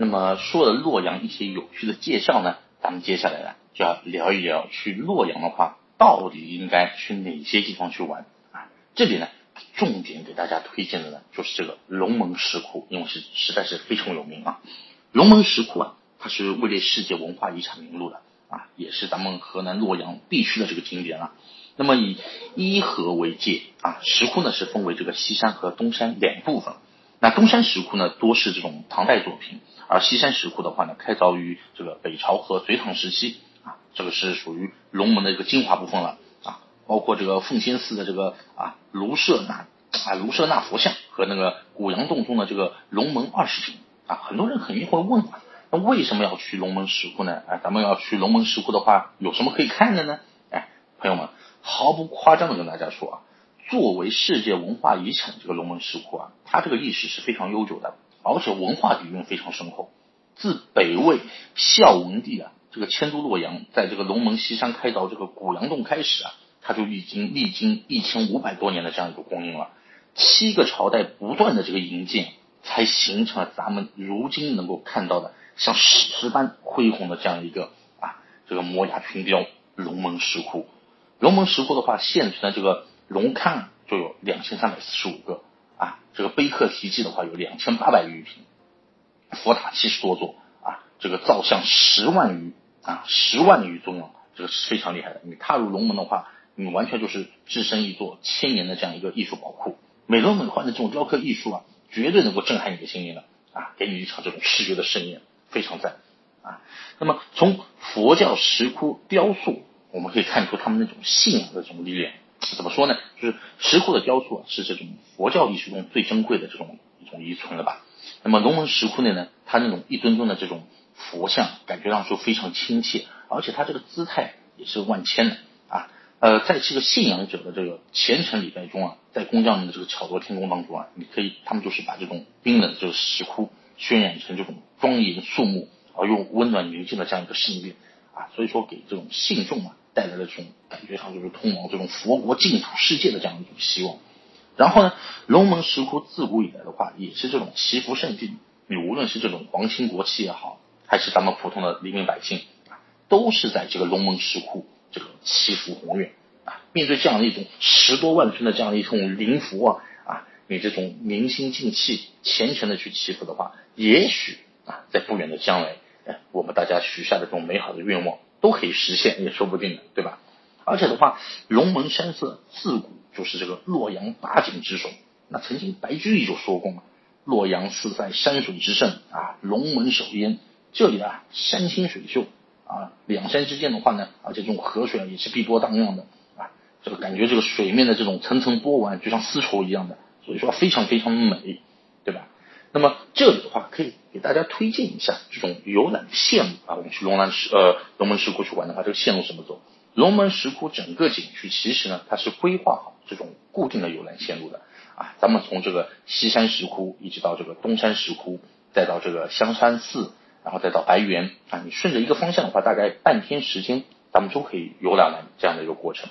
那么说了洛阳一些有趣的介绍呢，咱们接下来呢就要聊一聊去洛阳的话，到底应该去哪些地方去玩啊？这里呢，重点给大家推荐的呢就是这个龙门石窟，因为是实在是非常有名啊。龙门石窟啊，它是位列世界文化遗产名录的啊，也是咱们河南洛阳必去的这个景点了。那么以伊河为界啊，石窟呢是分为这个西山和东山两部分。那东山石窟呢，多是这种唐代作品，而西山石窟的话呢，开凿于这个北朝和隋唐时期啊，这个是属于龙门的一个精华部分了啊，包括这个奉先寺的这个啊卢舍那啊卢舍那佛像和那个古阳洞中的这个龙门二十品啊，很多人肯定会问啊，那为什么要去龙门石窟呢？哎，咱们要去龙门石窟的话，有什么可以看的呢？哎，朋友们，毫不夸张的跟大家说啊。作为世界文化遗产，这个龙门石窟啊，它这个历史是非常悠久的，而且文化底蕴非常深厚。自北魏孝文帝啊，这个迁都洛阳，在这个龙门西山开凿这个古阳洞开始啊，它就已经历经一千五百多年的这样一个光阴了。七个朝代不断的这个营建，才形成了咱们如今能够看到的像史诗般恢宏的这样一个啊，这个摩崖群雕龙门石窟。龙门石窟的话，现存的这个。龙龛就有两千三百四十五个啊，这个碑刻题记的话有两千八百余品，佛塔七十多座啊，这个造像十万余啊，十万余尊啊，这个是非常厉害的。你踏入龙门的话，你完全就是置身一座千年的这样一个艺术宝库，美轮美奂的这种雕刻艺术啊，绝对能够震撼你的心灵的啊，给你一场这种视觉的盛宴，非常赞啊。那么从佛教石窟雕塑，我们可以看出他们那种信仰的这种力量。怎么说呢？就是石窟的雕塑是这种佛教艺术中最珍贵的这种一种遗存了吧。那么龙门石窟内呢，它那种一尊尊的这种佛像，感觉上就非常亲切，而且它这个姿态也是万千的啊。呃，在这个信仰者的这个虔诚礼拜中啊，在工匠们的这个巧夺天工当中啊，你可以他们就是把这种冰冷的这个石窟渲染成这种庄严肃穆而又温暖宁静的这样一个圣殿啊。所以说，给这种信众啊。带来的这种感觉上就是通往这种佛国净土世界的这样一种希望。然后呢，龙门石窟自古以来的话，也是这种祈福圣地。你无论是这种皇亲国戚也好，还是咱们普通的黎民百姓，都是在这个龙门石窟这个祈福宏愿啊。面对这样的一种十多万尊的这样一种灵符啊啊，你这种明心静气、虔诚的去祈福的话，也许啊，在不远的将来，哎，我们大家许下的这种美好的愿望。都可以实现，也说不定的，对吧？而且的话，龙门山色自古就是这个洛阳八景之首。那曾经白居易就说过嘛：“洛阳四塞山水之胜啊，龙门首焉。”这里啊，山清水秀啊，两山之间的话呢，而且这种河水啊也是碧波荡漾的啊，这个感觉这个水面的这种层层波纹就像丝绸一样的，所以说非常非常美，那么这里的话，可以给大家推荐一下这种游览线路啊。我们去龙南石呃龙门石窟去玩的话，这个线路怎么走？龙门石窟整个景区其实呢，它是规划好这种固定的游览线路的啊。咱们从这个西山石窟一直到这个东山石窟，再到这个香山寺，然后再到白猿啊，你顺着一个方向的话，大概半天时间，咱们都可以游览完这样的一个过程，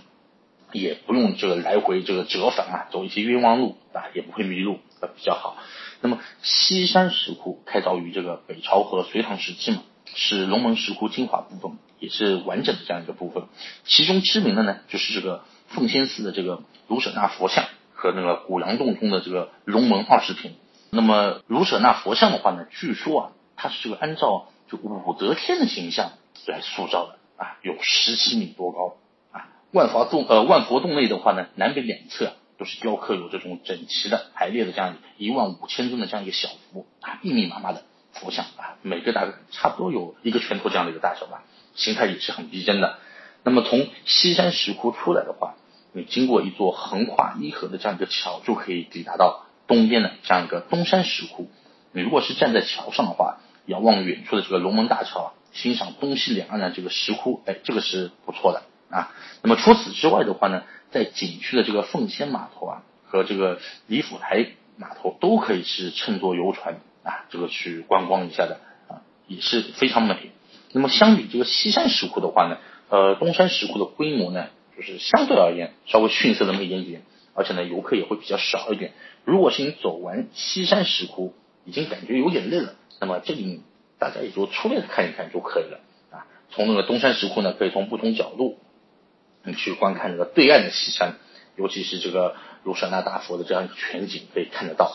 也不用这个来回这个折返啊，走一些冤枉路啊，也不会迷路，啊比较好。那么西山石窟开凿于这个北朝和隋唐时期嘛，是龙门石窟精华部分，也是完整的这样一个部分。其中知名的呢，就是这个奉先寺的这个卢舍那佛像和那个古阳洞中的这个龙门二十品。那么卢舍那佛像的话呢，据说啊，它是这个按照就武则天的形象来塑造的啊，有十七米多高。万佛洞呃万佛洞内的话呢，南北两侧。都是雕刻有这种整齐的排列的这样一万五千尊的这样一个小佛啊，密密麻麻的佛像啊，每个大概差不多有一个拳头这样的一个大小吧，形态也是很逼真的。那么从西山石窟出来的话，你经过一座横跨伊河的这样一个桥，就可以抵达到东边的这样一个东山石窟。你如果是站在桥上的话，遥望远处的这个龙门大桥，欣赏东西两岸的这个石窟，哎，这个是不错的啊。那么除此之外的话呢？在景区的这个奉先码头啊，和这个李府台码头都可以是乘坐游船啊，这个去观光一下的啊，也是非常美。那么相比这个西山石窟的话呢，呃，东山石窟的规模呢，就是相对而言稍微逊色那么一点点，而且呢，游客也会比较少一点。如果是你走完西山石窟，已经感觉有点累了，那么这里大家也就粗略的看一看就可以了啊。从那个东山石窟呢，可以从不同角度你去观看这个对岸的西山，尤其是这个如山那大佛的这样一个全景可以看得到，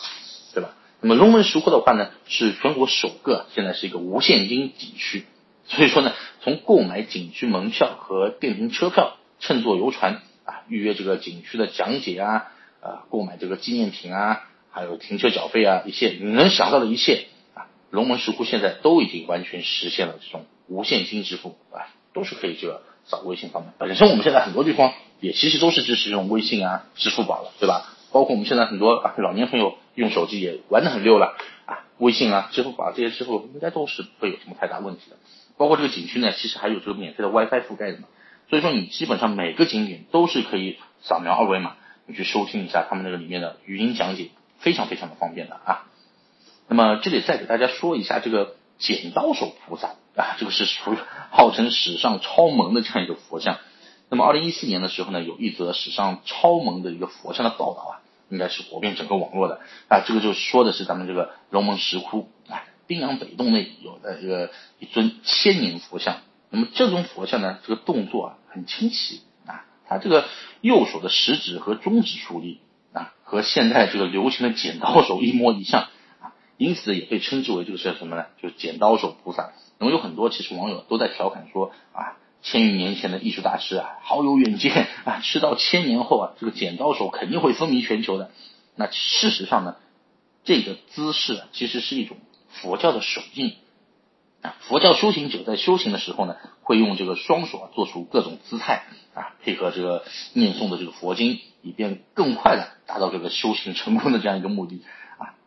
对吧？那么龙门石窟的话呢，是全国首个现在是一个无现金景区，所以说呢，从购买景区门票和电瓶车票，乘坐游船啊，预约这个景区的讲解啊，啊，购买这个纪念品啊，还有停车缴费啊，一切你能想到的一切啊，龙门石窟现在都已经完全实现了这种无现金支付啊，都是可以这个扫微信方面。本身我们现在很多地方也其实都是支持这种微信啊、支付宝了，对吧？包括我们现在很多啊老年朋友用手机也玩的很溜了啊，微信啊、支付宝这些支付应该都是不会有什么太大问题的。包括这个景区呢，其实还有这个免费的 WiFi 覆盖的嘛，所以说你基本上每个景点都是可以扫描二维码，你去收听一下他们那个里面的语音讲解，非常非常的方便的啊。那么这里再给大家说一下这个剪刀手菩萨啊，这个是属于 号称史上超萌的这样一个佛像。那么二零一四年的时候呢，有一则史上超萌的一个佛像的报道啊。应该是火遍整个网络的啊，这个就说的是咱们这个龙门石窟啊，宾阳北洞内有的这个一尊千年佛像。那么这种佛像呢，这个动作啊很清奇啊，它这个右手的食指和中指竖立啊，和现在这个流行的剪刀手一模一样，因此也被称之为这个是什么呢？就是剪刀手菩萨。那么有很多其实网友都在调侃说啊。千余年前的艺术大师啊，好有远见啊！吃到千年后啊，这个剪刀手肯定会风靡全球的。那事实上呢，这个姿势啊，其实是一种佛教的手印啊。佛教修行者在修行的时候呢，会用这个双手啊，做出各种姿态啊，配合这个念诵的这个佛经，以便更快的达到这个修行成功的这样一个目的。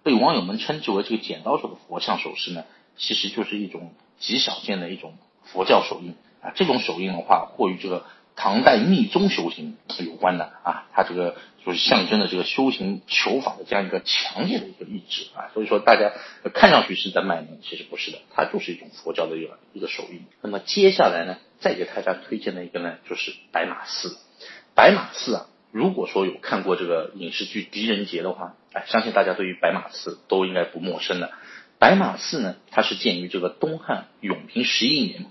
被网友们称之为这个剪刀手的佛像手势呢，其实就是一种极少见的一种佛教手印。啊，这种手印的话，或与这个唐代密宗修行有关的啊，它这个就是象征的这个修行求法的这样一个强烈的一个意志啊，所以说大家看上去是在卖萌，其实不是的，它就是一种佛教的一个一个手印。那么接下来呢，再给大家推荐的一个呢，就是白马寺。白马寺啊，如果说有看过这个影视剧《狄仁杰》的话，哎，相信大家对于白马寺都应该不陌生的。白马寺呢，它是建于这个东汉永平十一年。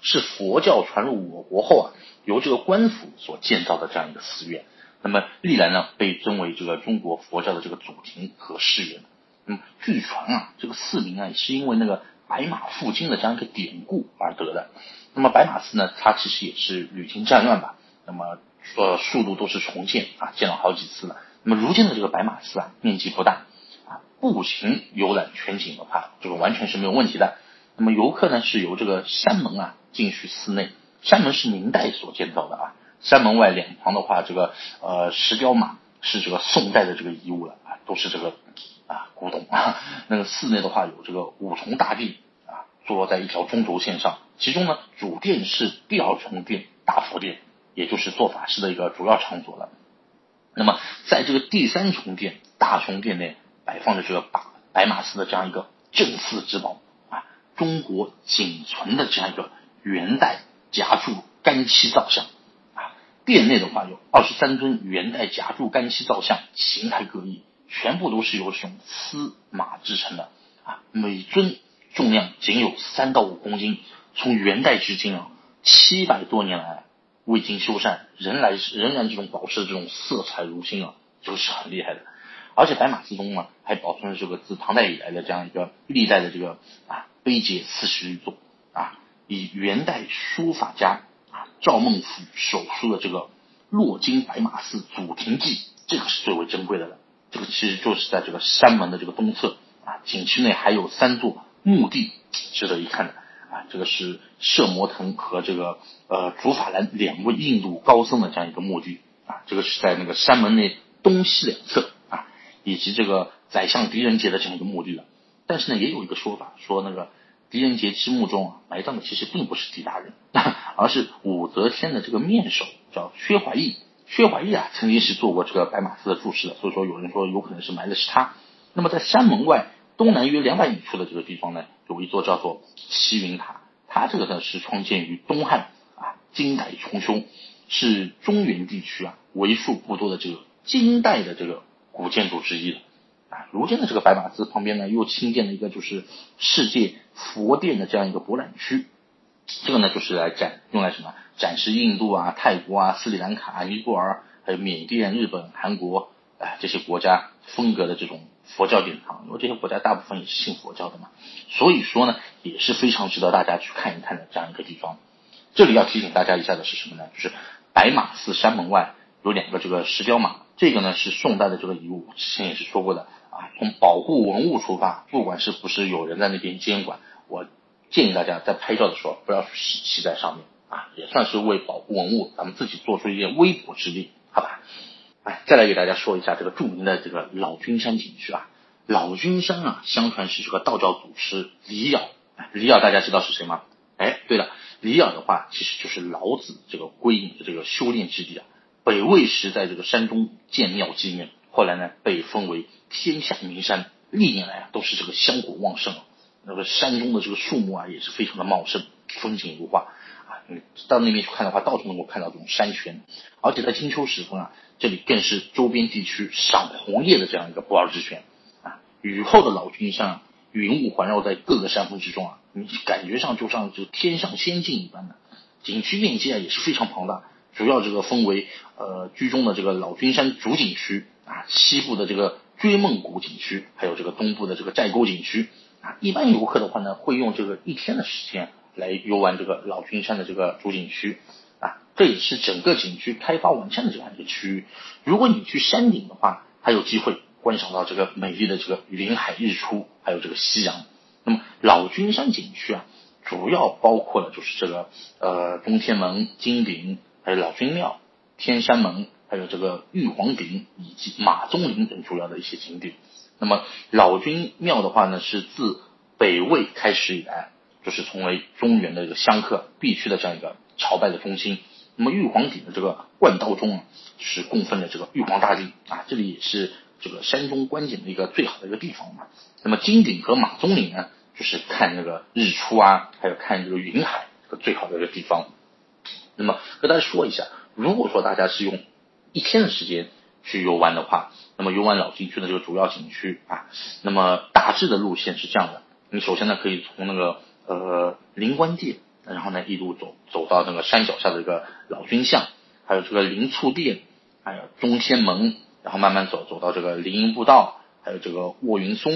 是佛教传入我国后啊，由这个官府所建造的这样一个寺院。那么历来呢，被尊为这个中国佛教的这个祖庭和寺院。那么据传啊，这个寺名啊，是因为那个白马负荆的这样一个典故而得的。那么白马寺呢，它其实也是屡经战乱吧，那么呃，速度都是重建啊，建了好几次了。那么如今的这个白马寺啊，面积不大啊，步行游览全景的话，这个完全是没有问题的。那么游客呢，是由这个山门啊。进去寺内，山门是明代所建造的啊。山门外两旁的话，这个呃石雕马是这个宋代的这个遗物了啊，都是这个啊古董啊。那个寺内的话有这个五重大殿啊，坐落在一条中轴线上，其中呢主殿是第二重殿大佛殿，也就是做法事的一个主要场所了。那么在这个第三重殿大雄殿内摆放着这个白白马寺的这样一个镇寺之宝啊，中国仅存的这样一个。元代夹柱干漆造像啊，殿内的话有二十三尊元代夹柱干漆造像，形态各异，全部都是由这种丝马制成的啊，每尊重量仅有三到五公斤，从元代至今啊，七百多年来未经修缮，仍然仍然这种保持这种色彩如新啊，这个是很厉害的。而且白马寺中呢，还保存了这个自唐代以来的这样一个历代的这个啊碑碣四十余座啊。以元代书法家啊赵孟俯手书的这个《洛金白马寺祖庭记》，这个是最为珍贵的了。这个其实就是在这个山门的这个东侧啊，景区内还有三座墓地值得一看的啊。这个是摄摩腾和这个呃竺法兰两位印度高僧的这样一个墓地啊。这个是在那个山门内东西两侧啊，以及这个宰相狄仁杰的这样一个墓地了。但是呢，也有一个说法说那个。狄仁杰之墓中啊，埋葬的其实并不是狄大人，而是武则天的这个面首，叫薛怀义。薛怀义啊，曾经是做过这个白马寺的住持的，所以说有人说有可能是埋的是他。那么在山门外东南约两百米处的这个地方呢，有一座叫做齐云塔，它这个呢是创建于东汉啊，金代重修，是中原地区啊为数不多的这个金代的这个古建筑之一了。啊，如今的这个白马寺旁边呢，又新建了一个就是世界佛殿的这样一个博览区。这个呢，就是来展用来什么展示印度啊、泰国啊、斯里兰卡、尼泊尔，还有缅甸、日本、韩国，啊，这些国家风格的这种佛教殿堂，因为这些国家大部分也是信佛教的嘛，所以说呢，也是非常值得大家去看一看的这样一个地方。这里要提醒大家一下的是什么呢？就是白马寺山门外有两个这个石雕马，这个呢是宋代的这个遗物，之前也是说过的啊。从保护文物出发，不管是不是有人在那边监管，我。建议大家在拍照的时候不要去骑在上面啊，也算是为保护文物，咱们自己做出一点微薄之力，好吧？哎，再来给大家说一下这个著名的这个老君山景区啊。老君山啊，相传是这个道教祖师李杳。李杳大家知道是谁吗？哎，对了，李杳的话其实就是老子这个归隐的这个修炼之地啊。北魏时在这个山中建庙纪念，后来呢被封为天下名山，历年来啊都是这个香火旺盛。那个山中的这个树木啊，也是非常的茂盛，风景如画。到那边去看的话，到处能够看到这种山泉，而且在金秋时分啊，这里更是周边地区赏红叶的这样一个不二之选啊。雨后的老君山，云雾环绕在各个山峰之中啊，你感觉上就像这天上仙境一般的。景区面积啊也是非常庞大，主要这个分为呃居中的这个老君山主景区啊，西部的这个追梦谷景区，还有这个东部的这个寨沟景区啊。一般游客的话呢，会用这个一天的时间来游玩这个老君山的这个主景区啊，这也是整个景区开发完善的这样一个区域。如果你去山顶的话，还有机会观赏到这个美丽的这个云海日出，还有这个夕阳。那么老君山景区啊，主要包括了就是这个呃中天门、金顶，还有老君庙、天山门，还有这个玉皇顶以及马鬃陵等主要的一些景点。那么老君庙的话呢，是自北魏开始以来，就是成为中原的一个香客必去的这样一个朝拜的中心。那么玉皇顶的这个冠道中啊，是供奉的这个玉皇大帝啊，这里也是这个山中观景的一个最好的一个地方嘛。那么金顶和马鬃岭呢，就是看那个日出啊，还有看这个云海这个最好的一个地方。那么跟大家说一下，如果说大家是用一天的时间。去游玩的话，那么游玩老景区的这个主要景区啊，那么大致的路线是这样的：你首先呢可以从那个呃灵官殿，然后呢一路走走到那个山脚下的一个老君像，还有这个灵簇殿，还有中天门，然后慢慢走走到这个灵荫步道，还有这个卧云松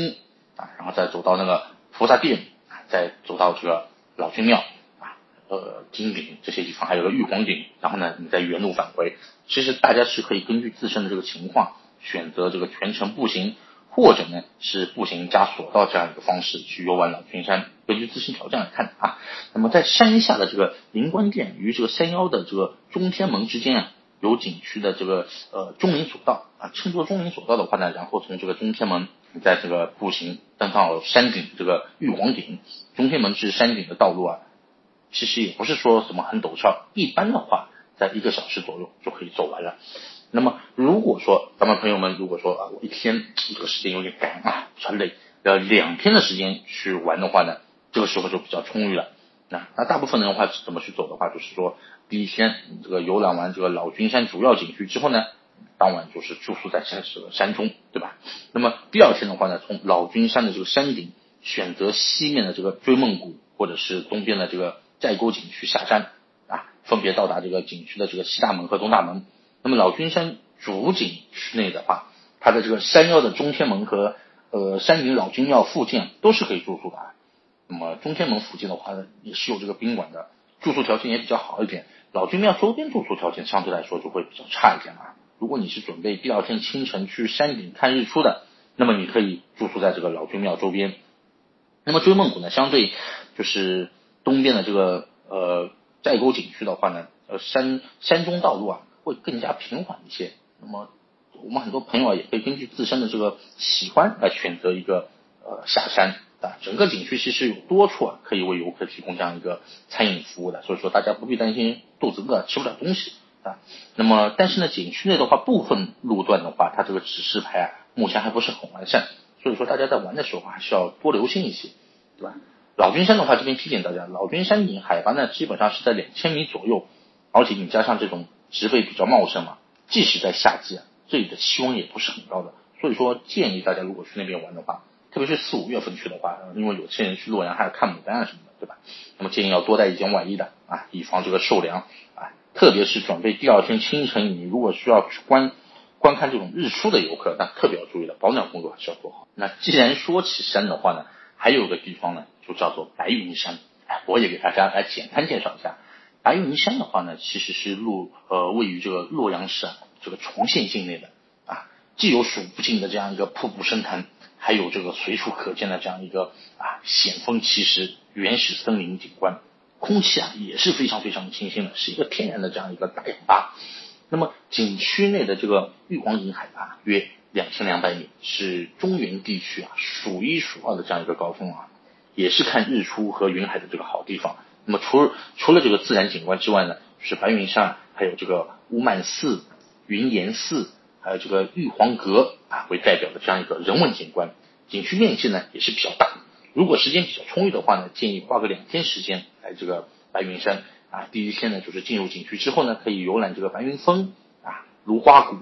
啊，然后再走到那个菩萨殿，再走到这个老君庙啊。呃，金顶这些地方，还有个玉皇顶，然后呢，你再原路返回。其实大家是可以根据自身的这个情况，选择这个全程步行，或者呢是步行加索道这样一个方式去游玩老君山，根据自身条件来看啊。那么在山下的这个灵官殿与这个山腰的这个中天门之间啊，有景区的这个呃中林索道啊，乘坐中林索道的话呢，然后从这个中天门，在这个步行登到山顶这个玉皇顶，中天门至山顶的道路啊。其实也不是说什么很陡峭，一般的话，在一个小时左右就可以走完了。那么，如果说咱们朋友们如果说啊，我一天这个时间有点赶啊，比较累，要两天的时间去玩的话呢，这个时候就比较充裕了。那那大部分人的话怎么去走的话，就是说第一天这个游览完这个老君山主要景区之后呢，当晚就是住宿在山这个山中，对吧？那么第二天的话呢，从老君山的这个山顶选择西面的这个追梦谷，或者是东边的这个。寨沟景区下山啊，分别到达这个景区的这个西大门和东大门。那么老君山主景区内的话，它的这个山腰的中天门和呃山顶老君庙附近都是可以住宿的。那么中天门附近的话呢，也是有这个宾馆的，住宿条件也比较好一点。老君庙周边住宿条件相对来说就会比较差一点啊。如果你是准备第二天清晨去山顶看日出的，那么你可以住宿在这个老君庙周边。那么追梦谷呢，相对就是。东边的这个呃寨沟景区的话呢，呃山山中道路啊会更加平缓一些。那么我们很多朋友啊也可以根据自身的这个喜欢来选择一个呃下山啊。整个景区其实有多处啊可以为游客提供这样一个餐饮服务的，所以说大家不必担心肚子饿吃不了东西啊。那么但是呢景区内的话部分路段的话，它这个指示牌啊目前还不是很完善，所以说大家在玩的时候还是要多留心一些，对吧？老君山的话，这边提醒大家，老君山顶海拔呢基本上是在两千米左右，而且你加上这种植被比较茂盛嘛，即使在夏季啊，这里的气温也不是很高的，所以说建议大家如果去那边玩的话，特别是四五月份去的话，因为有些人去洛阳还要看牡丹啊什么的，对吧？那么建议要多带一件外衣的啊，以防这个受凉啊。特别是准备第二天清晨，你如果需要去观观看这种日出的游客，那特别要注意的保暖工作还是要做好。那既然说起山的话呢，还有个地方呢，就叫做白云山。哎，我也给大家来简单介绍一下。白云山的话呢，其实是洛呃位于这个洛阳市啊这个崇县境内的啊，既有数不尽的这样一个瀑布深潭，还有这个随处可见的这样一个啊险峰奇石、原始森林景观，空气啊也是非常非常清新的，是一个天然的这样一个大氧吧。那么景区内的这个玉皇营海拔约两千两百米，是中原地区啊数一数二的这样一个高峰啊，也是看日出和云海的这个好地方。那么除除了这个自然景观之外呢，是白云山，还有这个乌曼寺、云岩寺，还有这个玉皇阁啊为代表的这样一个人文景观。景区面积呢也是比较大，如果时间比较充裕的话呢，建议花个两天时间来这个白云山。啊，第一天呢，就是进入景区之后呢，可以游览这个白云峰啊、芦花谷，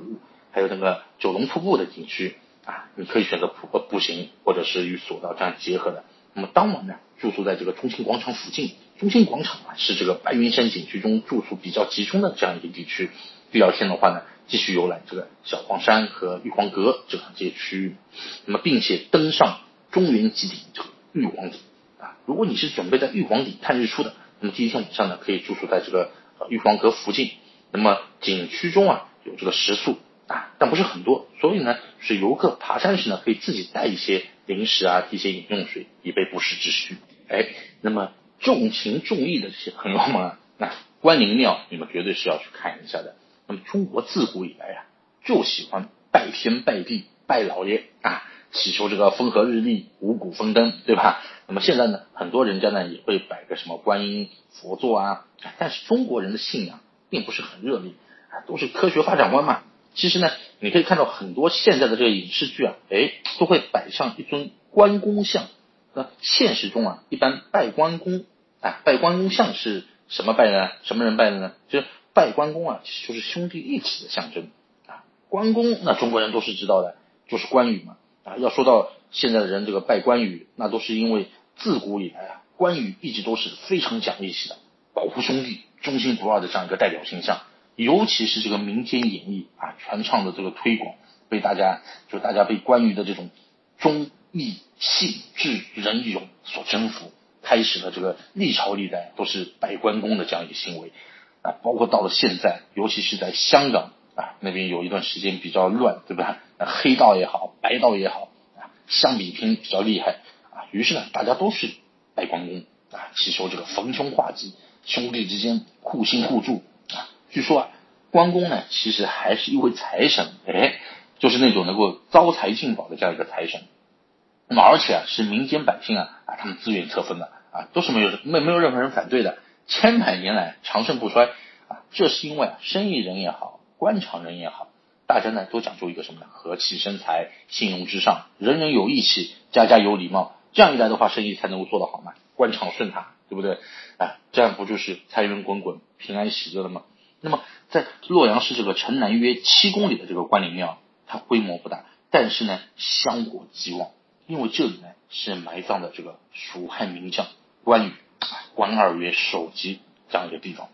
还有那个九龙瀑布的景区啊。你可以选择步步行，或者是与索道这样结合的。那么当晚呢，住宿在这个中心广场附近。中心广场啊，是这个白云山景区中住宿比较集中的这样一个地区。第二天的话呢，继续游览这个小黄山和玉皇阁这两街区域。那么，并且登上中原极顶这个玉皇顶啊。如果你是准备在玉皇顶看日出的。那么第一天晚上呢，可以住宿在这个玉皇阁附近。那么景区中啊有这个食宿啊，但不是很多，所以呢是游客爬山时呢可以自己带一些零食啊、一些饮用水，以备不时之需。哎，那么重情重义的这些朋友们啊，那关灵庙你们绝对是要去看一下的。那么中国自古以来啊，就喜欢拜天拜地拜老爷啊。祈求这个风和日丽、五谷丰登，对吧？那么现在呢，很多人家呢也会摆个什么观音佛座啊，但是中国人的信仰并不是很热烈啊，都是科学发展观嘛。其实呢，你可以看到很多现在的这个影视剧啊，哎，都会摆上一尊关公像。那现实中啊，一般拜关公啊，拜关公像是什么拜呢？什么人拜的呢？就是拜关公啊，其实就是兄弟义气的象征啊。关公那中国人都是知道的，就是关羽嘛。啊，要说到现在的人这个拜关羽，那都是因为自古以来啊，关羽一直都是非常讲义气的，保护兄弟、忠心不二的这样一个代表形象。尤其是这个民间演绎啊，传唱的这个推广，被大家就大家被关羽的这种忠义信智仁勇所征服，开始了这个历朝历代都是拜关公的这样一个行为啊，包括到了现在，尤其是在香港。啊，那边有一段时间比较乱，对吧？黑道也好，白道也好，啊，相比拼比较厉害啊。于是呢，大家都是拜关公啊，祈求这个逢凶化吉，兄弟之间互信互助啊。据说啊，关公呢，其实还是一位财神，哎，就是那种能够招财进宝的这样一个财神。那么，而且啊，是民间百姓啊啊，他们自愿册封的啊，都是没有没没有任何人反对的，千百年来长盛不衰啊。这是因为啊，生意人也好。官场人也好，大家呢都讲究一个什么呢？和气生财，信用至上，人人有义气，家家有礼貌。这样一来的话，生意才能够做得好嘛，官场顺塔，对不对？哎，这样不就是财源滚滚、平安喜乐了吗？那么，在洛阳市这个城南约七公里的这个关林庙，它规模不大，但是呢香火极旺，因为这里呢是埋葬的这个蜀汉名将关羽，关二爷首级这样一个地方。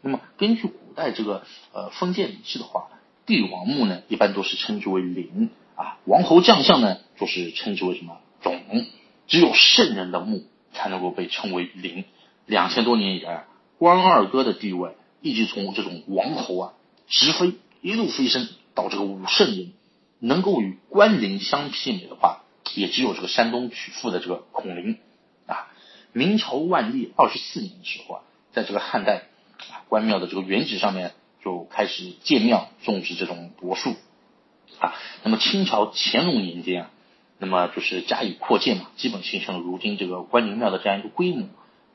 那么，根据古代这个呃封建礼制的话，帝王墓呢一般都是称之为陵啊，王侯将相呢就是称之为什么冢，只有圣人的墓才能够被称为陵。两千多年以来，关二哥的地位一直从这种王侯啊直飞，一路飞升到这个武圣人，能够与关陵相媲美的话，也只有这个山东曲阜的这个孔林啊。明朝万历二十四年的时候啊，在这个汉代啊。关庙的这个原址上面就开始建庙，种植这种柏树啊。那么清朝乾隆年间啊，那么就是加以扩建嘛，基本形成了如今这个关灵庙的这样一个规模。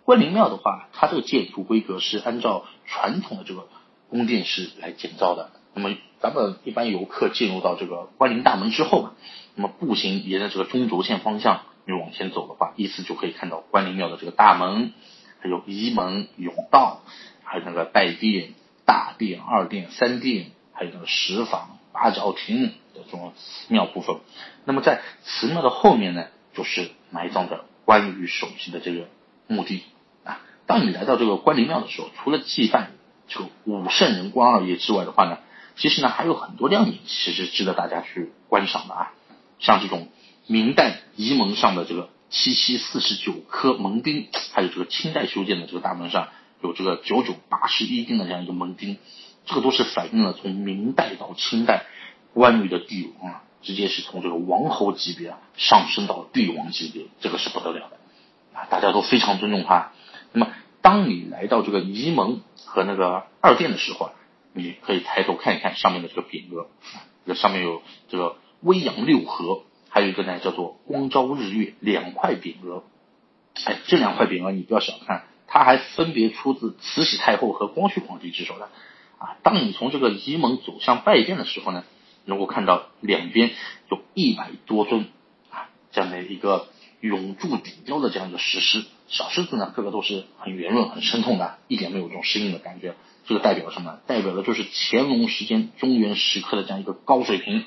关灵庙的话，它这个建筑规格是按照传统的这个宫殿式来建造的。那么咱们一般游客进入到这个关灵大门之后嘛，那么步行沿着这个中轴线方向你往前走的话，依次就可以看到关灵庙的这个大门，还有仪门、甬道。还有那个带殿、大殿、二殿、三殿，还有那个石坊、八角亭的这种寺庙部分。那么在寺庙的后面呢，就是埋葬的关羽首级的这个墓地啊。当你来到这个关林庙的时候，除了祭拜这个武圣人关二爷之外的话呢，其实呢还有很多亮点，其实值得大家去观赏的啊。像这种明代沂门上的这个七七四十九颗门钉，还有这个清代修建的这个大门上有这个九九八十一钉的这样一个门钉，这个都是反映了从明代到清代关羽的帝王啊。直接是从这个王侯级别啊上升到帝王级别，这个是不得了的啊！大家都非常尊重他。那么，当你来到这个沂门和那个二殿的时候啊，你可以抬头看一看上面的这个匾额，这上面有这个威扬六合，还有一个呢叫做光昭日月两块匾额。哎，这两块匾额你不要小看，它还分别出自慈禧太后和光绪皇帝之手的啊！当你从这个沂门走向拜殿的时候呢？能够看到两边有一百多尊啊这样的一个永驻顶雕的这样一个石狮，小狮子呢个个都是很圆润、很生动的，一点没有这种生硬的感觉。这个代表什么？代表的就是乾隆时间中原石刻的这样一个高水平。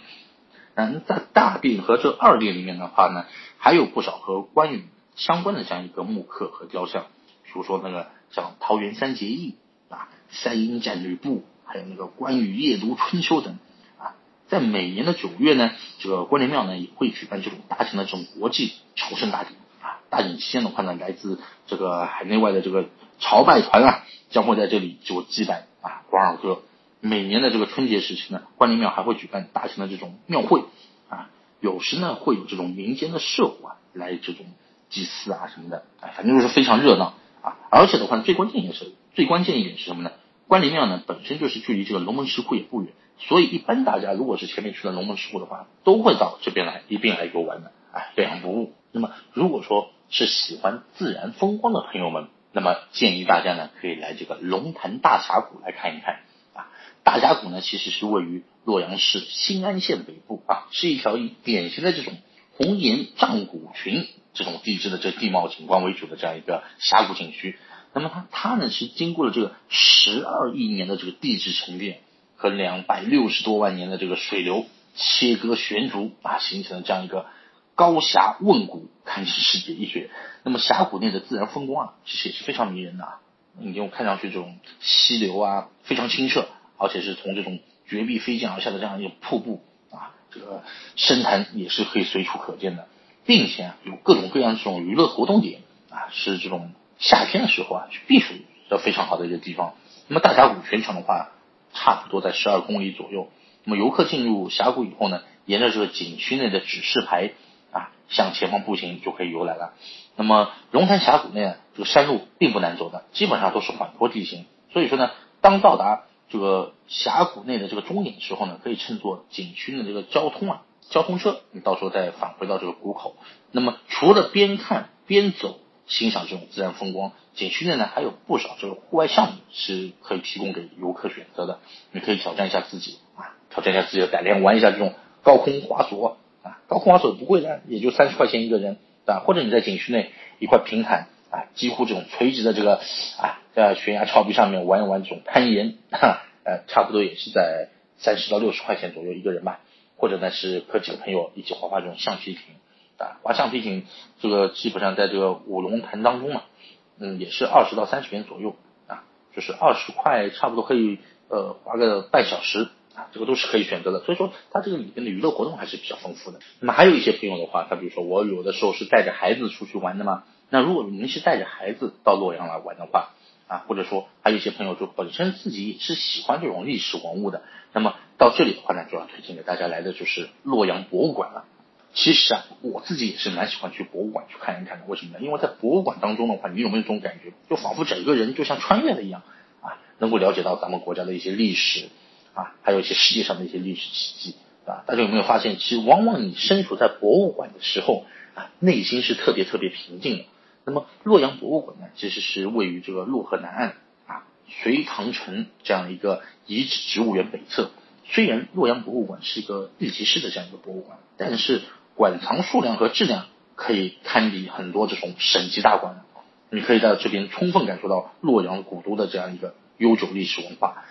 嗯，在大殿和这二殿里面的话呢，还有不少和关羽相关的这样一个木刻和雕像，比如说那个像桃园三结义啊、三英战吕布，还有那个关羽夜读春秋等。啊在每年的九月呢，这个关灵庙呢也会举办这种大型的这种国际朝圣大典啊。大典期间的话呢，来自这个海内外的这个朝拜团啊，将会在这里就祭拜啊关二哥。每年的这个春节时期呢，关林庙还会举办大型的这种庙会啊，有时呢会有这种民间的社火啊来这种祭祀啊什么的，哎，反正就是非常热闹啊。而且的话，最关键也是最关键一点是什么呢？关林庙呢本身就是距离这个龙门石窟也不远。所以，一般大家如果是前面去了龙门石窟的话，都会到这边来一并来游玩的，哎，两不误。那么，如果说是喜欢自然风光的朋友们，那么建议大家呢可以来这个龙潭大峡谷来看一看啊。大峡谷呢其实是位于洛阳市新安县北部啊，是一条以典型的这种红岩障谷群这种地质的这地貌景观为主的这样一个峡谷景区。那么它它呢是经过了这个十二亿年的这个地质沉淀。和两百六十多万年的这个水流切割悬竹啊，形成了这样一个高峡问谷，堪称世界一绝。那么峡谷内的自然风光啊，其实也是非常迷人的啊。你就看上去这种溪流啊，非常清澈，而且是从这种绝壁飞溅而下的这样一个瀑布啊，这个深潭也是可以随处可见的，并且啊，有各种各样这种娱乐活动点啊，是这种夏天的时候啊去避暑的非常好的一个地方。那么大峡谷全长的话。差不多在十二公里左右。那么游客进入峡谷以后呢，沿着这个景区内的指示牌，向前方步行就可以游览了。那么龙潭峡谷内这个山路并不难走的，基本上都是缓坡地形。所以说呢，当到达这个峡谷内的这个终点的时候呢，可以乘坐景区的这个交通啊，交通车，你到时候再返回到这个谷口。那么除了边看边走。欣赏这种自然风光，景区内呢还有不少这个户外项目是可以提供给游客选择的。你可以挑战一下自己啊，挑战一下自己的胆量，玩一下这种高空滑索。高空滑索不贵的，也就三十块钱一个人啊。或者你在景区内一块平坦啊，几乎这种垂直的这个啊，在悬崖峭壁上面玩一玩这种攀岩，哈，呃，差不多也是在三十到六十块钱左右一个人吧。或者呢是和几个朋友一起滑滑这种橡皮艇。啊，滑橡皮艇这个基本上在这个五龙潭当中嘛，嗯，也是二十到三十元左右啊，就是二十块差不多可以呃滑个半小时啊，这个都是可以选择的。所以说它这个里边的娱乐活动还是比较丰富的。那么还有一些朋友的话，他比如说我有的时候是带着孩子出去玩的嘛，那如果您是带着孩子到洛阳来玩的话啊，或者说还有一些朋友就本身自己也是喜欢这种历史文物的，那么到这里的话呢，就要推荐给大家来的就是洛阳博物馆了。其实啊，我自己也是蛮喜欢去博物馆去看一看的。为什么呢？因为在博物馆当中的话，你有没有这种感觉？就仿佛整个人就像穿越了一样啊，能够了解到咱们国家的一些历史啊，还有一些世界上的一些历史奇迹啊。大家有没有发现，其实往往你身处在博物馆的时候啊，内心是特别特别平静的。那么洛阳博物馆呢，其实是位于这个洛河南岸啊，隋唐城这样一个遗址植物园北侧。虽然洛阳博物馆是一个地级市的这样一个博物馆，但是馆藏数量和质量可以堪比很多这种省级大馆，你可以在这边充分感受到洛阳古都的这样一个悠久历史文化。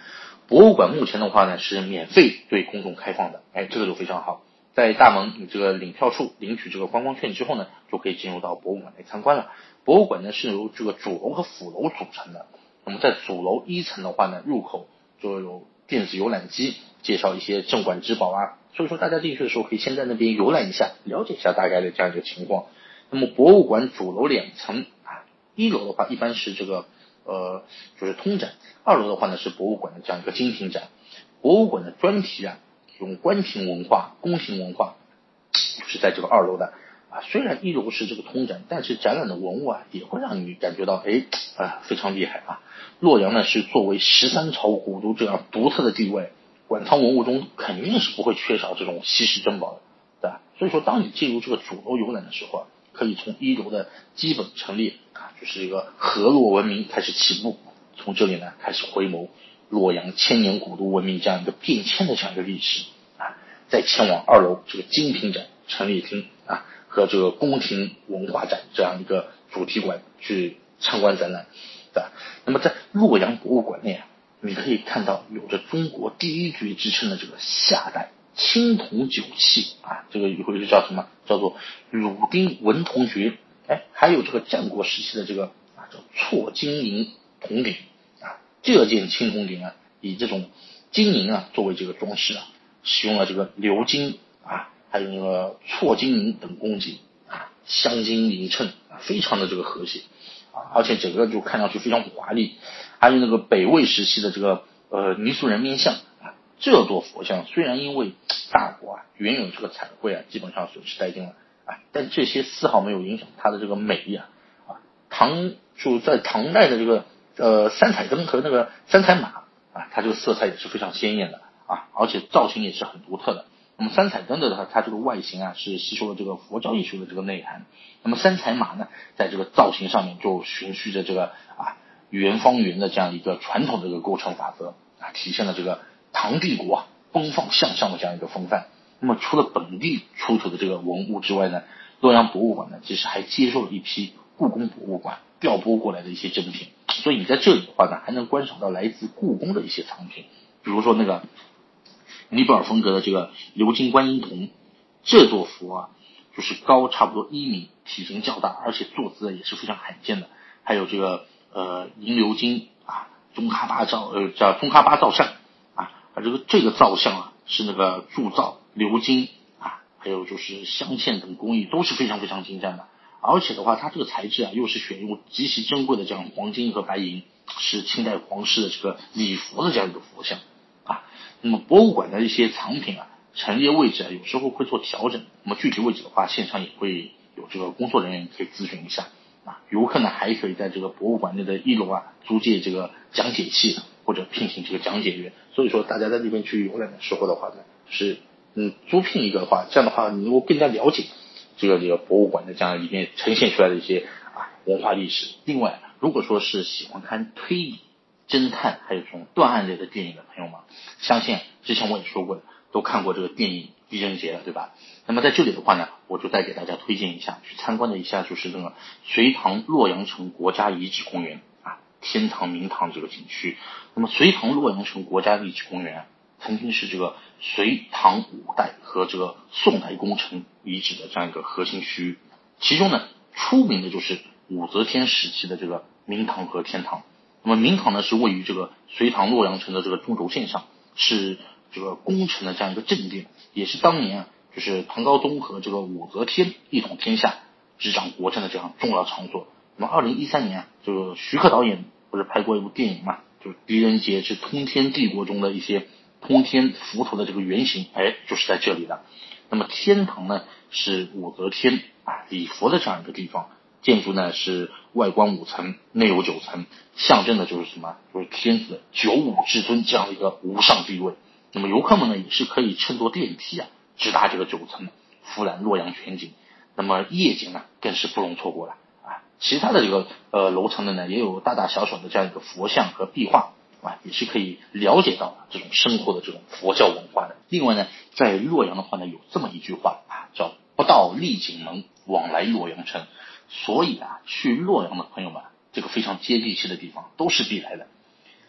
博物馆目前的话呢是免费对公众开放的，哎，这个就非常好。在大门你这个领票处领取这个观光券之后呢，就可以进入到博物馆来参观了。博物馆呢是由这个主楼和辅楼组成的。那么在主楼一层的话呢，入口就有电子游览机，介绍一些镇馆之宝啊。所以说大家进去的时候可以先在那边游览一下，了解一下大概的这样一个情况。那么博物馆主楼两层啊，一楼的话一般是这个呃就是通展，二楼的话呢是博物馆的这样一个精品展。博物馆的专题啊，用宫廷文化、宫廷文化，就是在这个二楼的啊。虽然一楼是这个通展，但是展览的文物啊，也会让你感觉到哎啊非常厉害啊。洛阳呢是作为十三朝古都这样独特的地位，馆藏文物中肯定是不会缺少这种稀世珍宝的，对吧？所以说，当你进入这个主楼游览的时候啊，可以从一楼的基本陈列啊，就是一个河洛文明开始起步，从这里呢开始回眸。洛阳千年古都文明这样一个变迁的这样一个历史啊，再前往二楼这个精品展陈列厅啊和这个宫廷文化展这样一个主题馆去参观展览，对吧？那么在洛阳博物馆内啊，你可以看到有着中国第一绝之称的这个夏代青铜酒器啊，这个以后就叫什么？叫做汝丁文铜爵。哎，还有这个战国时期的这个啊叫错金银铜鼎啊。这件青铜鼎啊，以这种金银啊作为这个装饰啊，使用了这个鎏金啊，还有那个错金银等工艺啊，镶金银称啊，非常的这个和谐啊，而且整个就看上去非常华丽。还有那个北魏时期的这个呃泥塑人面像，这座佛像虽然因为大国啊原有这个彩绘啊基本上损失殆尽了啊，但这些丝毫没有影响它的这个美丽啊啊，唐就在唐代的这个。呃，三彩灯和那个三彩马啊，它这个色彩也是非常鲜艳的啊，而且造型也是很独特的。那么三彩灯的它它这个外形啊，是吸收了这个佛教艺术的这个内涵。那么三彩马呢，在这个造型上面就循序着这个啊圆方圆的这样一个传统的这个构成法则啊，体现了这个唐帝国啊奔放向上的这样一个风范。那么除了本地出土的这个文物之外呢，洛阳博物馆呢，其实还接受了一批故宫博物馆调拨过来的一些珍品。所以你在这里的话呢，还能观赏到来自故宫的一些藏品，比如说那个尼泊尔风格的这个鎏金观音铜，这座佛啊，就是高差不多一米，体型较大，而且坐姿也是非常罕见的。还有这个呃银鎏金啊，宗喀巴造呃叫宗喀巴造像啊，这个这个造像啊是那个铸造鎏金啊，还有就是镶嵌等工艺都是非常非常精湛的。而且的话，它这个材质啊，又是选用极其珍贵的这样黄金和白银，是清代皇室的这个礼佛的这样一个佛像啊。那么博物馆的一些藏品啊，陈列位置啊，有时候会做调整。那么具体位置的话，现场也会有这个工作人员可以咨询一下啊。游客呢，还可以在这个博物馆内的一楼啊，租借这个讲解器的或者聘请这个讲解员。所以说，大家在那边去游览的时候的话呢，是嗯租聘一个的话，这样的话你能够更加了解。这个这个博物馆的这样里面呈现出来的一些啊文化历史。另外，如果说是喜欢看推理、侦探还有这种断案类的电影的朋友们，相信之前我也说过的，都看过这个电影《狄仁杰》了，对吧？那么在这里的话呢，我就再给大家推荐一下，去参观的一下就是这个隋唐洛阳城国家遗址公园，天堂明堂这个景区。那么隋唐洛阳城国家地质公园。曾经是这个隋唐五代和这个宋代工程遗址的这样一个核心区域，其中呢出名的就是武则天时期的这个明堂和天堂。那么明堂呢是位于这个隋唐洛阳城的这个中轴线上，是这个宫城的这样一个正殿，也是当年啊就是唐高宗和这个武则天一统天下、执掌国政的这样重要场所。那么二零一三年啊，这个徐克导演不是拍过一部电影嘛，就是狄仁杰是通天帝国中的一些。通天浮屠的这个原型，哎，就是在这里的。那么天堂呢，是武则天啊礼佛的这样一个地方。建筑呢是外观五层，内有九层，象征的就是什么？就是天子九五至尊这样一个无上地位。那么游客们呢，也是可以乘坐电梯啊，直达这个九层，俯览洛阳全景。那么夜景呢，更是不容错过了。其他的这个呃楼层的呢，也有大大小小的这样一个佛像和壁画。啊，也是可以了解到这种生活的这种佛教文化的。另外呢，在洛阳的话呢，有这么一句话啊，叫“不到丽景门，往来洛阳城”。所以啊，去洛阳的朋友们，这个非常接地气的地方都是必来的。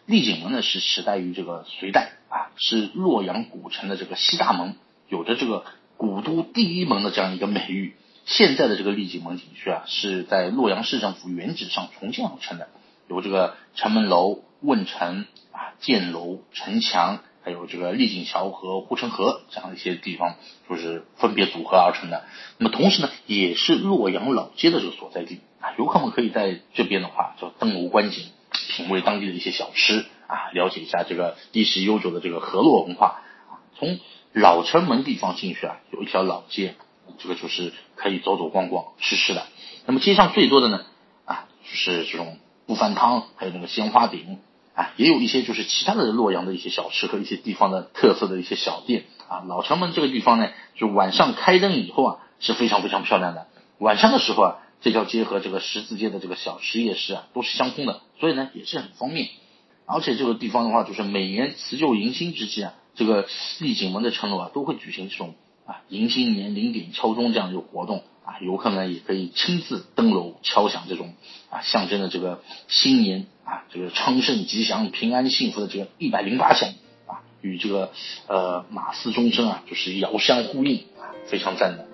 丽景门呢是始代于这个隋代啊，是洛阳古城的这个西大门，有着这个古都第一门的这样一个美誉。现在的这个丽景门景区啊，是在洛阳市政府原址上重建而成的，有这个城门楼、问城啊、箭楼、城墙，还有这个丽景桥和护城河这样一些地方，就是分别组合而成的。那么同时呢，也是洛阳老街的这个所在地啊，游客们可以在这边的话，就登楼观景，品味当地的一些小吃啊，了解一下这个历史悠久的这个河洛文化。从老城门地方进去啊，有一条老街。这个就是可以走走逛逛吃吃的。那么街上最多的呢啊，就是这种不饭汤，还有那个鲜花饼啊，也有一些就是其他的洛阳的一些小吃和一些地方的特色的一些小店啊。老城门这个地方呢，就晚上开灯以后啊，是非常非常漂亮的。晚上的时候啊，这条街和这个十字街的这个小吃夜市啊，都是相通的，所以呢也是很方便。而且这个地方的话，就是每年辞旧迎新之际啊，这个丽景门的城楼啊，都会举行这种。啊，迎新年零点敲钟这样一个活动啊，游客呢也可以亲自登楼敲响这种啊，象征的这个新年啊，这个昌盛吉祥、平安幸福的这个一百零八响啊，与这个呃马嘶钟声啊，就是遥相呼应啊，非常赞的。